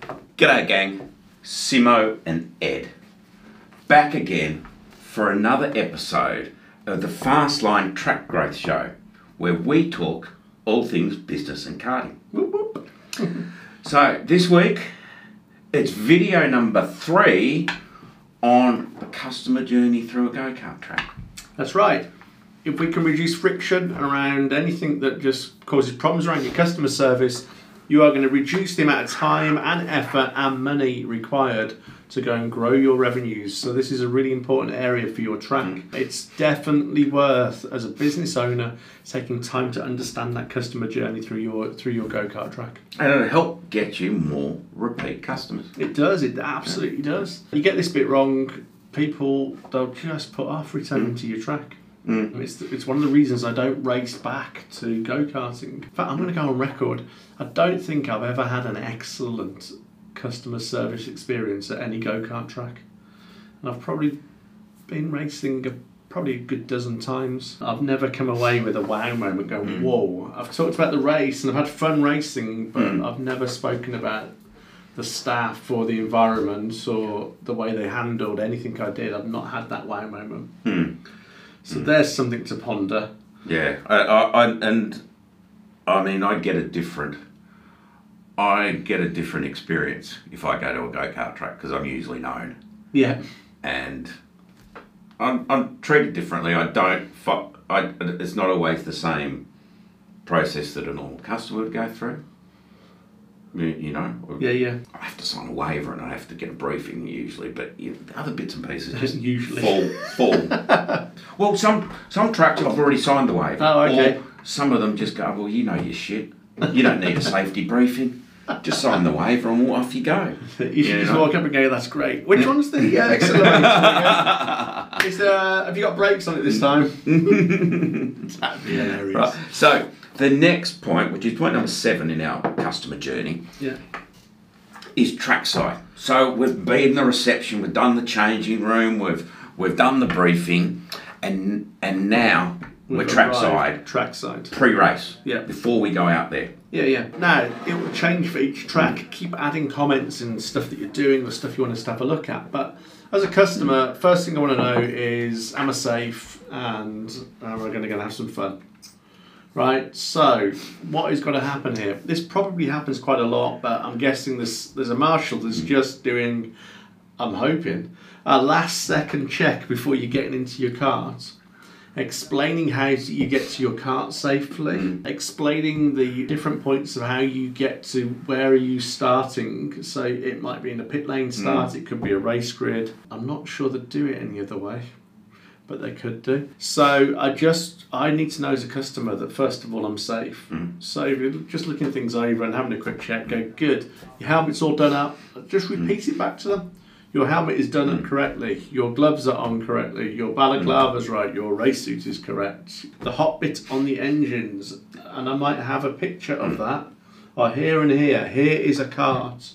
G'day, gang. Simo and Ed. Back again for another episode of the Fastline Track Growth Show, where we talk all things business and karting. Whoop, whoop. so, this week, it's video number three on the customer journey through a go kart track. That's right. If we can reduce friction around anything that just causes problems around your customer service, you are going to reduce the amount of time and effort and money required to go and grow your revenues. So this is a really important area for your track. It's definitely worth as a business owner taking time to understand that customer journey through your through your go-kart track. And it'll help get you more repeat customers. It does, it absolutely does. You get this bit wrong, people they'll just put off returning mm. to your track. Mm. It's, it's one of the reasons I don't race back to go karting. In fact, I'm going to go on record. I don't think I've ever had an excellent customer service experience at any go kart track. And I've probably been racing a, probably a good dozen times. I've never come away with a wow moment going, whoa. I've talked about the race and I've had fun racing, but Mm. I've never spoken about the staff or the environment or the way they handled anything I did. I've not had that wow moment. Hmm. So mm. there's something to ponder. Yeah, I, I, I, and I mean, I get a different, I get a different experience if I go to a go kart track because I'm usually known Yeah. and I'm, I'm treated differently. I don't, I, it's not always the same process that a normal customer would go through. You, know, Yeah, yeah. I have to sign a waiver and I have to get a briefing usually, but you know, the other bits and pieces just Usually. fall, fall. well, some some tracks I've already signed the waiver. Oh, okay. Or some of them just go, well, you know your shit. You don't need a safety briefing. Just sign the waiver and off you go. You should Yeah, just walk up and go, that's great. Which one's the uh, accelerator? Is there, uh, have you got brakes on it this time? That'd be hilarious. Right. So the next point, which is point number seven in our customer journey, Yeah. is trackside. So we've been in the reception, we've done the changing room, we've we've done the briefing, and and now we're We've trackside arrived. Trackside. pre-race. Yeah. Before we go out there. Yeah, yeah. Now, it will change for each track. Keep adding comments and stuff that you're doing or stuff you want us to have a look at. But as a customer, first thing I want to know is am I safe and uh, we're going to go and have some fun. Right, so what is going to happen here? This probably happens quite a lot, but I'm guessing this, there's a marshal that's hmm. just doing, I'm hoping, a last second check before you're getting into your kart explaining how you get to your kart safely, hmm. explaining the different points of how you get to where are you starting. So it might be in a pit lane start, hmm. it could be a race grid. I'm not sure they'd do it any other way. But they could do. So I just I need to know as a customer that first of all I'm safe. Hmm. So if you're just looking things over and having a quick check, go good. Your helmet's all done up. Just hmm. repeat it back to them. Your helmet is done up hmm. correctly. Your gloves are on correctly. Your balaclava's right. Your race suit is correct. The hot bit on the engines, and I might have a picture of that. Or here and here. Here is a kart.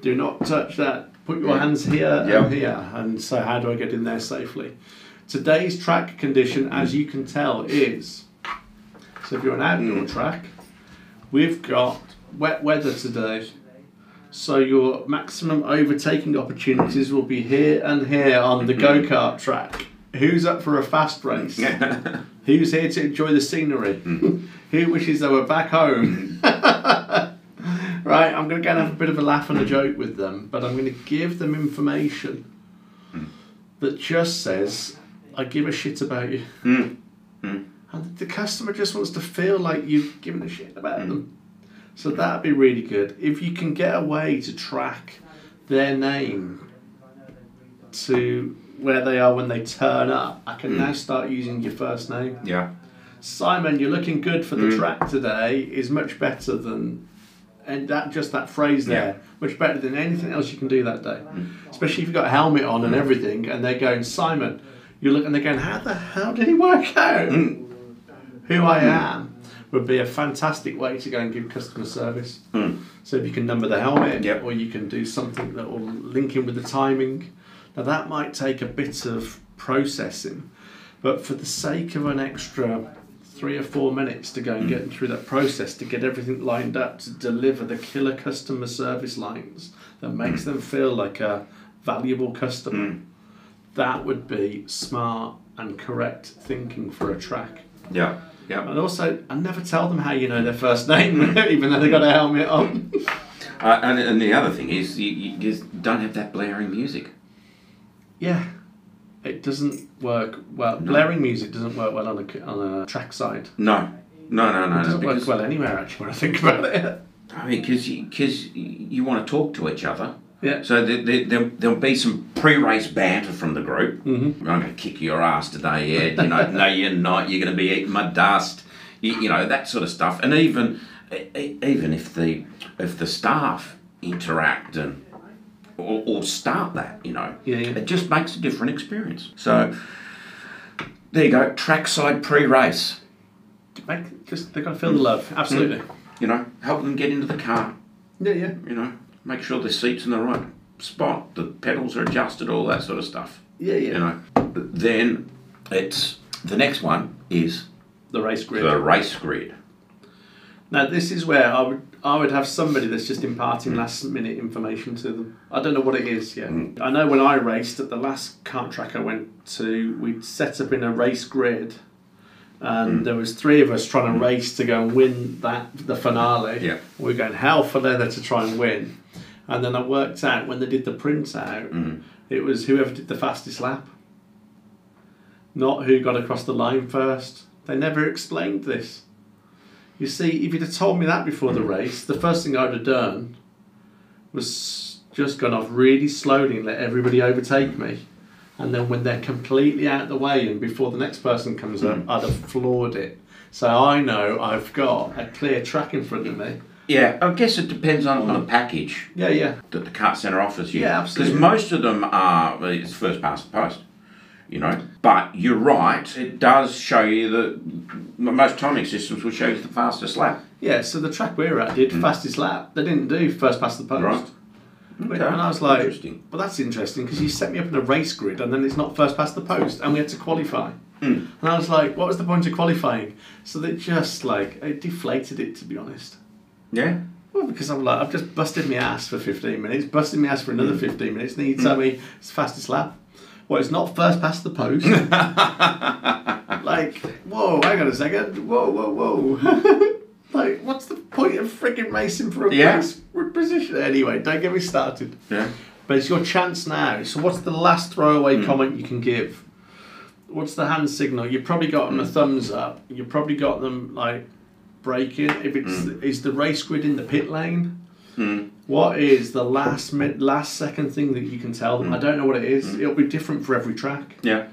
Do not touch that. Put your hands here Yeah. and here. And so, how do I get in there safely? Today's track condition, as you can tell, is so if you're an outdoor mm. track, we've got wet weather today. So your maximum overtaking opportunities will be here and here on the mm-hmm. go kart track. Who's up for a fast race? Who's here to enjoy the scenery? Mm-hmm. Who wishes they were back home? right, I'm going to go and have a bit of a laugh and a joke with them, but I'm going to give them information mm. that just says, I give a shit about you. Mm. And the customer just wants to feel like you've given a shit about hmm. them. So that'd be really good. If you can get a way to track their name to where they are when they turn up, I can hmm. now start using your first name. Yeah. Simon, you're looking good for the track today is much better than and that just that phrase there, Yeah. much better than anything else you can do that day. Especially if you've got a helmet on and everything and they're going, Simon, you look and they're going, How the hell did he work out hmm. who I hmm. am? Would be a fantastic way to go and give customer service. Hmm. So if you can number the helmet, Yep. or you can do something that will link in with the timing. Now that might take a bit of processing, but for the sake of an extra three or four minutes to go and get them through that process to get everything lined up to deliver the killer customer service lines that makes them feel like a valuable customer. That would be smart and correct thinking for a track. Yeah. Yeah. And also, I never tell them how you know their first name, even though they got a helmet on. Uh, and, and the other thing is, you, you just don't have that blaring music. Yeah, it doesn't work well. Blaring music doesn't work well on a on a track side. No. No, no, no, It doesn't work well anywhere actually when I think about it. I mean, because you, 'cause you want to talk to each other. Yeah. So there, there, there, there'll be some pre-race banter from the group. Mhm. I'm going to kick your ass today, Ed. You know, no, you're not. You're going to be eating my dust. You, you know that sort of stuff. And even even if the if the staff interact and or, or start that, you know, Yeah, yeah. it just makes a different experience. So there you go. Trackside pre-race. Make, just they got to feel the love. Absolutely. You know, help them get into the car. Yeah, yeah. you know, make sure the seat's in the right spot, the pedals are adjusted, all that sort of stuff. Yeah, yeah. You know, then it's the next one is The race grid. the race grid. Now this is where I would I would have somebody that's just imparting mm. last minute information to them. I don't know what it is yet. Mm. I know when I raced at the last kart track I went to, we'd set up in a race grid, and hmm. there was three of us trying to hmm. race to go and win that the finale. Yeah. we were going hell for leather to try and win, and then I worked out when they did the printout, hmm. it was whoever did the fastest lap, not who got across the line first. They never explained this. You see, if you'd have told me that before the race, the first thing I'd have done was just gone off really slowly and let everybody overtake me. And then when they're completely out of the way and before the next person comes up, hmm. I'd have floored it. So I know I've got a clear track in front of me. Yeah, I guess it depends on, on the package Yeah, yeah. that the kart centre offers you. Yeah, absolutely. Because most of them are well, it's first past the post, you know. But you're right; it does show you that most timing systems will show you the fastest lap. Yeah, so the track we're at did hmm. fastest lap. They didn't do first past the post. Right. And I was like, Interesting. well, that's interesting because you set me up in a race grid and then it's not first past the post and we had to qualify. Mm. And I was like, what was the point of qualifying? So they just like, it deflated it to be honest. Yeah. Well, because I'm like, I've just busted my ass for 15 minutes, busted my ass for another 15 minutes, and then you tell me it's fastest lap. Well, it's not first past the post. like, whoa, hang on a second. Whoa, whoa, whoa. like, what's the point of freaking racing for a Yeah. race position? Anyway, don't get me started. Yeah. But it's your chance now. So, what's the last throwaway hmm. comment you can give? What's the hand signal? You've probably got them a hmm. thumbs up. You've probably got them like braking. If it's hmm. is the race grid in the pit lane, Mm. what is the last minute, last second thing that you can tell them? I don't know what it is. It'll be different for every track. Yeah.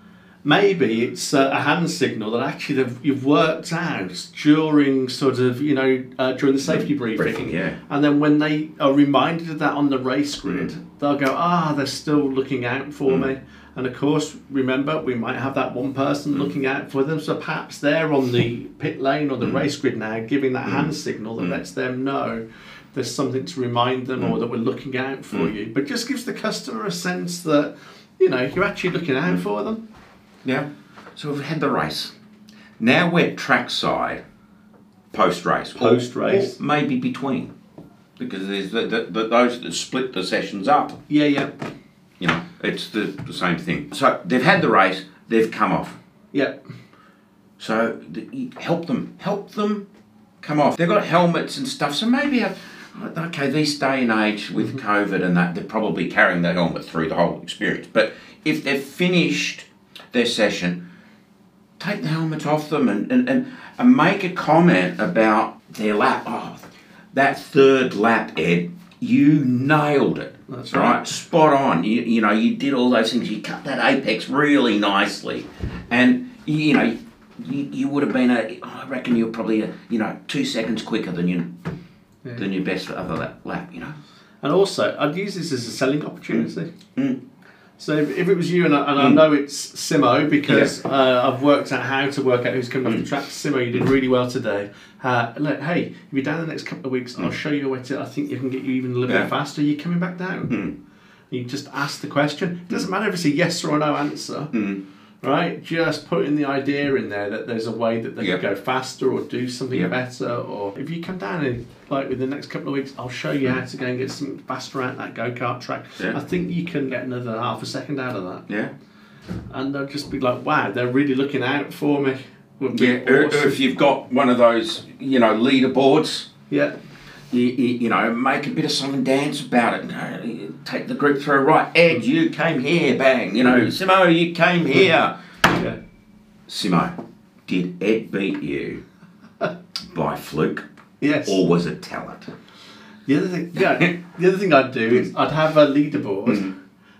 Maybe it's a hand signal that actually you've worked out during sort of you know uh, during the safety mm. briefing. Briefing, yeah. And then when they are reminded of that on the race mm. grid, they'll go, ah, they're still looking out for mm. me. And of course, remember, we might have that one person looking out for them. So perhaps they're on the pit lane or the race grid now, giving that hand signal that lets them know there's something to remind them or that we're looking out for you. But just gives the customer a sense that, you know, you're actually looking out for them. Yeah. So we've had the race. Now we're trackside, post race. Post-race. Maybe between. Because there's the, the, the, those that split the sessions up. Yeah, yeah. You know, it's the, the same thing. So they've had the race, they've come off. Yeah. So the, help them, help them come off. They've got helmets and stuff, so maybe, a, okay, this day and age with mm-hmm. COVID and that, they're probably carrying the helmet through the whole experience. But if they've finished their session, take the helmet off them and, and, and, and make a comment about their lap. Oh, that third lap, Ed, you nailed it. That's right. right. Spot on. You, you know, you did all those things. You cut that apex really nicely. And, you, know, you, you would have been a, I reckon you were probably, a, you know, two seconds quicker than you, than your best other lap, lap, you know. And also, I'd use this as a selling opportunity. Mm. So if, if it was you, and I, and I mm. know it's Simo because uh, I've worked out how to work out who's coming off the mm. track. Simo, you did really well today. Uh, look, hey, if you're down the next couple of weeks, I'll mm. show you a way to. I think you can get you even a little Yeah. bit faster. You're coming back down. You just ask the question. It doesn't matter if it's a yes or a no answer. Right? Just putting the idea in there that there's a way that they Yep. can go faster or do something Yep. better. Or if you come down and like within the next couple of weeks, I'll show you how to go and get something faster out that go kart track. Yeah. I think you can get another half a second out of that, Yeah. and they'll just be like, "Wow, they're really looking out for me." Yeah. or- or if you've got one of those, you know, leaderboards. yeah. you, you, you know, make a bit of song and dance about it. Take the group through. Right, Ed, you came here, bang. You know, Simo, you came here. Yeah. Simo, did Ed beat you by fluke Yes. or was it talent? The other thing, yeah, the other thing I'd do is I'd have a leaderboard, Mm.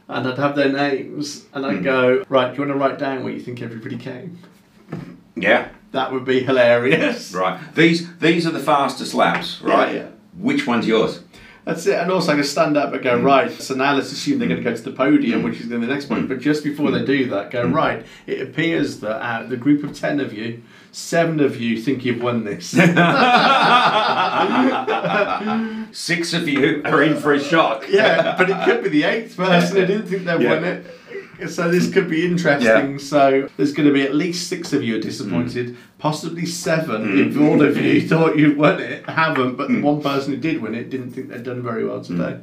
and I'd have their names, and I'd go right. Do you want to write down where you think everybody came? Yeah, That would be hilarious. right. These these are the fastest laps, right? Yeah, yeah. Which one's yours? That's it. And also, I can stand up and go mm. right. So now let's assume they're going to mm. go to the podium, mm. which is in the next point. But just before they do that, go right. It appears that out the group of ten of you, seven of you think you've won this. Six of you are in for a shock. yeah, but it could be the eighth person who didn't think they'd Yeah. won it. So this could be interesting. So there's going to be at least six of you are disappointed, mm. possibly seven mm. if all of you thought you'd won it, haven't, but the mm. one person who did win it didn't think they'd done very well today.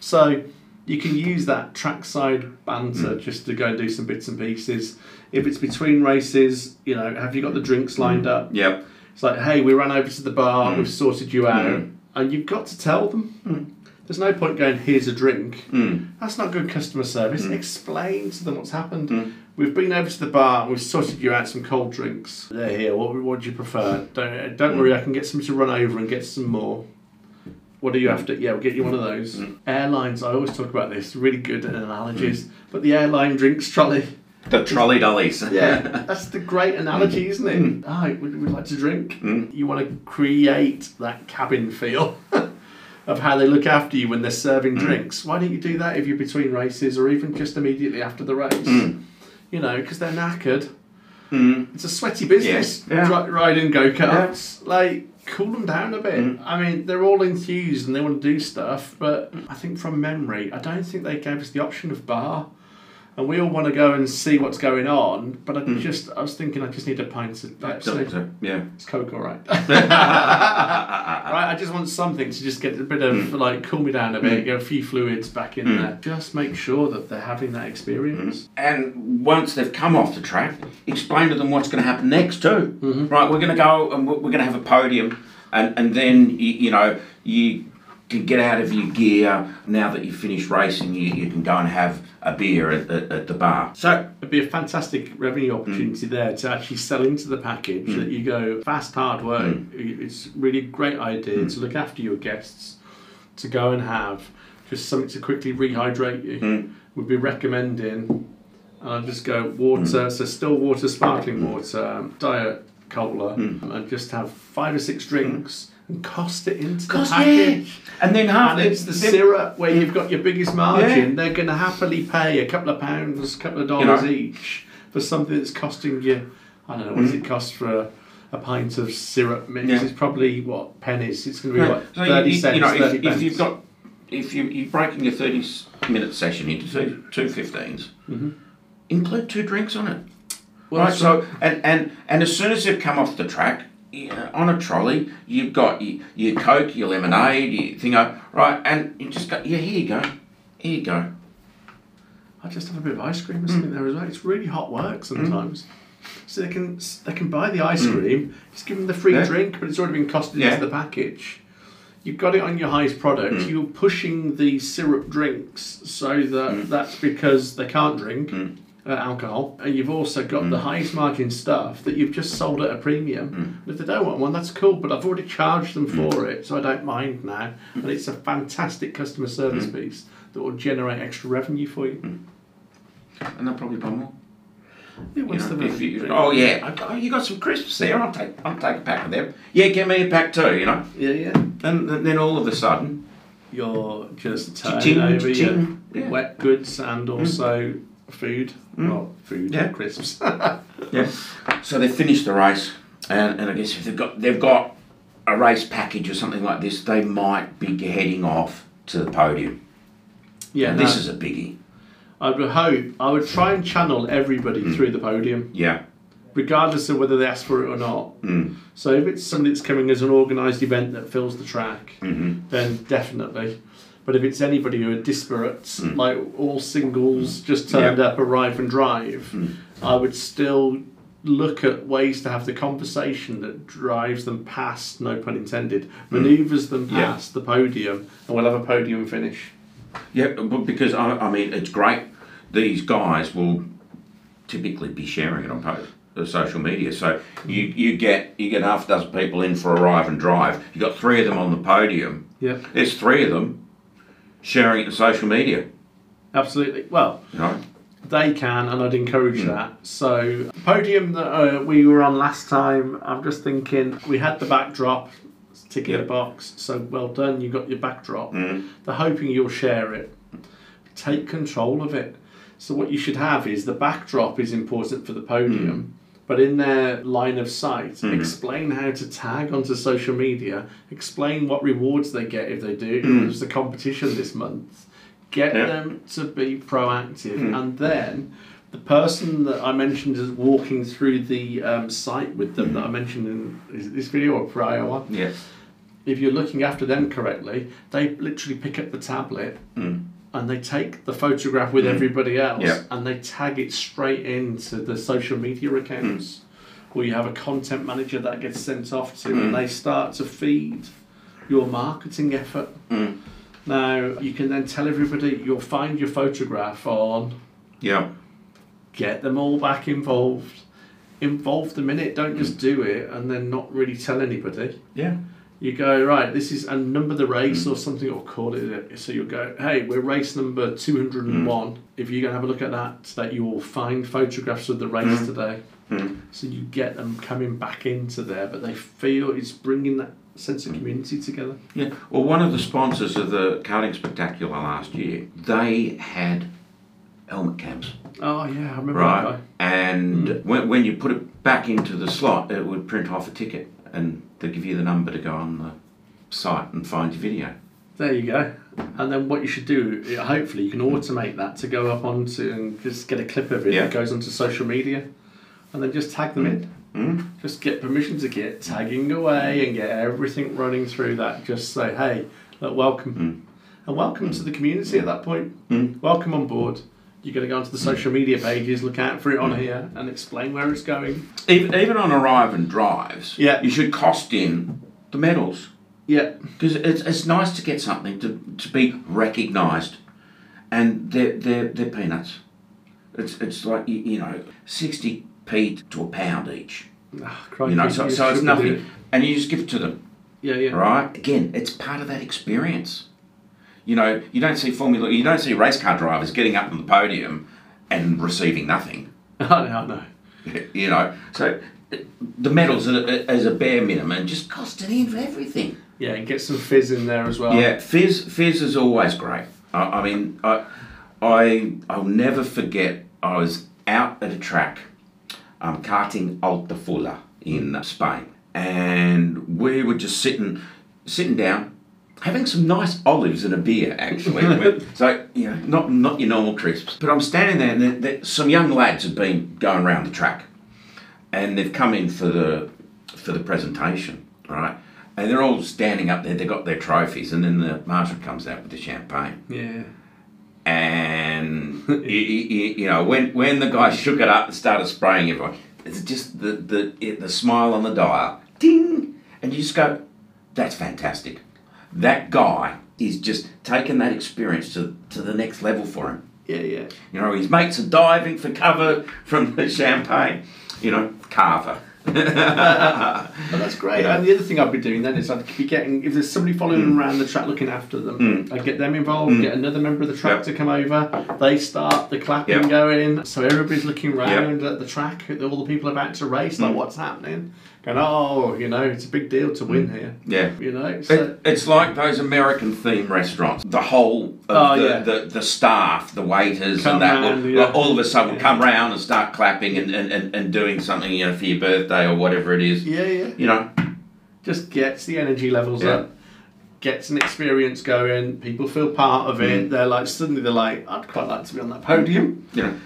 So you can use that trackside banter just to go and do some bits and pieces. If it's between races, you know, have you got the drinks lined up? Yep. It's like, hey, we ran over to the bar, Mm. we've sorted you out, and you've got to tell them. There's no point going, here's a drink. Mm. That's not good customer service. Hmm. Explain to them what's happened. Mm. We've been over to the bar and we've sorted you out some cold drinks. They're here. What, what do you prefer? Don't, don't hmm. worry, I can get somebody to run over and get some more. What are you after? Yeah, we'll get you one of those. Hmm. Airlines, I always talk about this, really good at analogies, but the airline drinks trolley. The trolley dollies. Yeah, that's the great analogy, isn't it? Oh, would we like to drink? You want to create that cabin feel of how they look after you when they're serving mm. drinks. Why don't you do that if you're between races or even just immediately after the race? Mm. You know, because they're knackered. Mm. It's a sweaty business Yeah. ri- riding go karts. Like, cool them down a bit. Mm. I mean, they're all enthused and they want to do stuff, but I think from memory, I don't think they gave us the option of bar. And we all want to go and see what's going on, but I hmm. just, I was thinking I just need a pint of Pepsi. So, yeah. It's Coke, all right. right, I just want something to just get a bit of, hmm. like, cool me down a bit, hmm. get a few fluids back in there. Just make sure that they're having that experience. And once they've come off the track, explain to them what's going to happen next too. Mm-hmm. Right, we're going to go and we're we're going to have a podium, and and then you, you know you can get out of your gear now that you've finished racing. You, you can go and have a beer at, at, at the bar. So It'd be a fantastic revenue opportunity there to actually sell into the package mm. that you go fast, hard work. Mm. It's really a great idea mm. to look after your guests, to go and have just something to quickly rehydrate you. We'd be recommending, and I'd just go water, so still water, sparkling water, diet cola, and just have five or six drinks and cost it into Cost- the package. and then half And it's the then- syrup where you've got your biggest margin. Yeah. They're going to happily pay a couple of pounds, a couple of dollars know. each for something that's costing you. I don't know what does mm. it cost for a, a pint of syrup mix? Yeah. It's probably what pennies. It's going to be Yeah. what So you- thirty you, cents. you know, 30 if, if you've got, if you, you're breaking your 30 s- minute session into two, mm-hmm. two 15s, mm-hmm. include two drinks on it. Well, right, so, and, and, and as soon as they've come off the track, yeah, on a trolley, you've got your, your Coke, your lemonade, your thingo, uh, right, and you just go, yeah, here you go, here you go. I just have a bit of ice cream or something mm. there as well. It's really hot work mm. sometimes. So they can they can buy the ice mm. cream, just give them the free Yeah. drink, but it's already been costed Yeah. into the package. You've got it on your highest product. You're pushing the syrup drinks so that that's because they can't drink uh, alcohol, and you've also got the mm. highest margin stuff that you've just sold at a premium. Mm. And if they don't want one, that's cool, but I've already charged them mm. for it, so I don't mind now. And it's a fantastic customer service piece that will generate extra revenue for you. And they'll probably buy more. You know, the you, oh yeah, oh, you got some crisps there. I'll take, I'll take a pack of them. Yeah, get me a pack too. You know, yeah, yeah. and, and then all of a sudden, You're just turning over your. Yeah. wet goods and also food. Well, food, Yeah. crisps. Yeah. So they finished the race, and, and I guess if they've got they've got a race package or something like this, they might be heading off to the podium. yeah, And this is a biggie. I would hope I would try and channel everybody Mm. through the podium, Yeah. regardless of whether they ask for it or not. Mm. So if it's something that's coming as an organised event that fills the track, hmm then definitely. But if it's anybody who are disparate, Mm. like all singles just turned up, arrive and drive, Mm. I would still look at ways to have the conversation that drives them past, no pun intended, manoeuvres them Mm. Yeah. past the podium, and we'll have a podium finish. Yeah, but because I, I mean, it's great. These guys will typically be sharing it on post, uh, social media. So you, you get you get half a dozen people in for a arrive and drive. You got three of them on the podium. Yeah, There's three of them sharing it on social media. absolutely. Well, You know. They can, and I'd encourage Mm. that. So, the podium that uh, we were on last time, I'm just thinking we had the backdrop, tick in Yeah. the box. So, well done, you got your backdrop. Mm. They're hoping you'll share it. Take control of it. So, what you should have is the backdrop is important for the podium. But in their line of sight, Mm. explain how to tag onto social media, explain what rewards they get if they do. Mm. There's a competition this month get Yeah. them to be proactive Mm. and then the person that I mentioned is walking through the um, site with them that I mentioned in is this video or prior one Yeah. if you're looking after them correctly they literally pick up the tablet Mm. And they take the photograph with Mm. everybody else Yeah. and they tag it straight into the social media accounts or you have a content manager that gets sent off to Mm. and they start to feed your marketing effort Mm. now you can then tell everybody you'll find your photograph on Yeah. get them all back involved involve them in it don't just do it and then not really tell anybody Yeah. You go right this is and number the race or something or call it so you'll go hey we're race number 201 if you're going to have a look at that that you will find photographs of the race Mm. today Mm. so you get them coming back into there but they feel it's bringing that sense of community together Yeah. Well, one of the sponsors of the karting spectacular last year, they had helmet cams. oh yeah i remember that right? guy And when, when you put it back into the slot, it would print off a ticket and they give you the number to go on the site and find your video. There you go. And then what you should do, hopefully, you can automate that to go up onto and just get a clip of it Yeah. that goes onto social media, and then just tag them in. Mm? Just get permission to get tagging away and get everything running through that. Just say, hey, look, welcome, and welcome to the community at that point. Mm. Welcome on board. You're going to go onto the social media pages, look out for it on here, and explain where it's going. Even, even on arrive and drives, Yeah. you should cost in the medals. Yeah, Because it's, it's nice to get something to, to be recognised, and they're, they're, they're peanuts. It's, it's like, you, you know, 60p to a pound each. Ah, crikey, You know, so, so it's should be doing nothing. it. And you just give it to them, Yeah, yeah. right? Again, it's part of that experience. You know, you don't see Formula, you don't see race car drivers getting up on the podium and receiving nothing. I know, know. You know, so the medals as a bare minimum just cost it in for everything. Yeah, and get some fizz in there as well. Yeah, Fizz Fizz is always great. I, I mean, I, I I'll never forget. I was out at a track, um, karting Altafulla in Spain, and we were just sitting sitting down, having some nice olives and a beer. Actually, so you know, not not your normal crisps. But I'm standing there, and there, there, some young lads have been going around the track, and they've come in for the for the presentation, right? And they're all standing up there. They've got their trophies, and then the marshal comes out with the champagne. Yeah. And you, you, you know, when when the guy shook it up and started spraying everyone, it's just the the it, the smile on the dial, ding, and you just go, "That's fantastic." That guy is just taking that experience to to the next level for him. Yeah, yeah. You know, his mates are diving for cover from the champagne. You know, Carver. Oh, that's great. Yeah. And the other thing I'd be doing then is I'd be getting if there's somebody following them around the track looking after them, Mm. I'd get them involved, get another member of the track Yep. to come over. They start the clapping Yep. going, so everybody's looking round at the track at all the people about to race, like Mm. what's happening. Going, oh, you know, it's a big deal to win here. Yeah. You know, so It, it's like those American theme restaurants. The whole of Oh, the, yeah. the, the staff, the waiters, Come and that round, will, yeah. all of a sudden will Yeah. come round and start clapping and, and, and, and doing something, you know, for your birthday or whatever it is. yeah, yeah, You know, just gets the energy levels Yeah. up. gets an experience going. People feel part of Mm. it. They're like suddenly they're like, I'd quite like to be on that podium. And,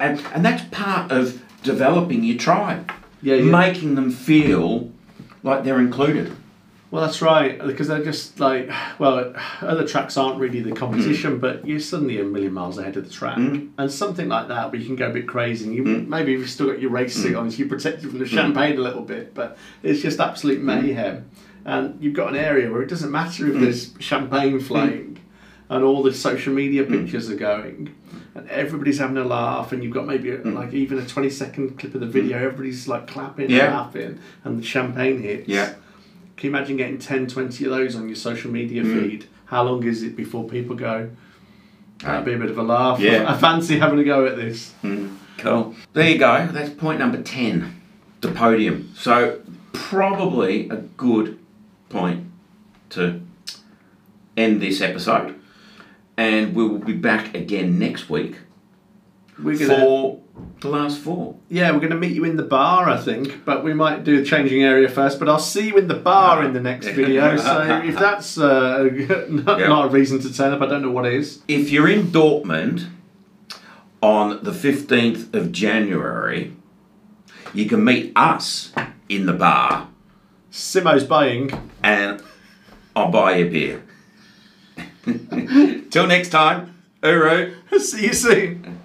and, and that's part of developing your tribe. Yeah, yeah. Making them feel like they're included. Well, that's right because they're just like, well, other tracks aren't really the competition, Mm. but you're suddenly a million miles ahead of the track, and something like that where you can go a bit crazy. And you Mm. maybe you've still got your race suit on, so you protect you from the champagne a little bit, but it's just absolute Mm. mayhem. And you've got an area where it doesn't matter if there's champagne flying, and all the social media Mm. pictures are going. And everybody's having a laugh, and you've got maybe a, like even a twenty second clip of the video. Everybody's like clapping, Mm. Yeah. and laughing, and the champagne hits. Yeah. Can you imagine getting 10, 20 of those on your social media Mm. feed? How long is it before people go, that'd be a bit of a laugh? Yeah. I fancy having a go at this. Cool. There you go. That's point number 10, the podium. So, probably a good point to end this episode. And we will be back again next week We're gonna, for the last four. yeah, we're gonna meet you in the bar, I think, but we might do the changing area first. But I'll see you in the bar in the next video. So if that's uh, not, Yeah. not a reason to turn up, I don't know what is. If you're in Dortmund on the 15th of January, you can meet us in the bar Simo's buying. and I'll buy you a beer. Till next time, hooroo. see you soon.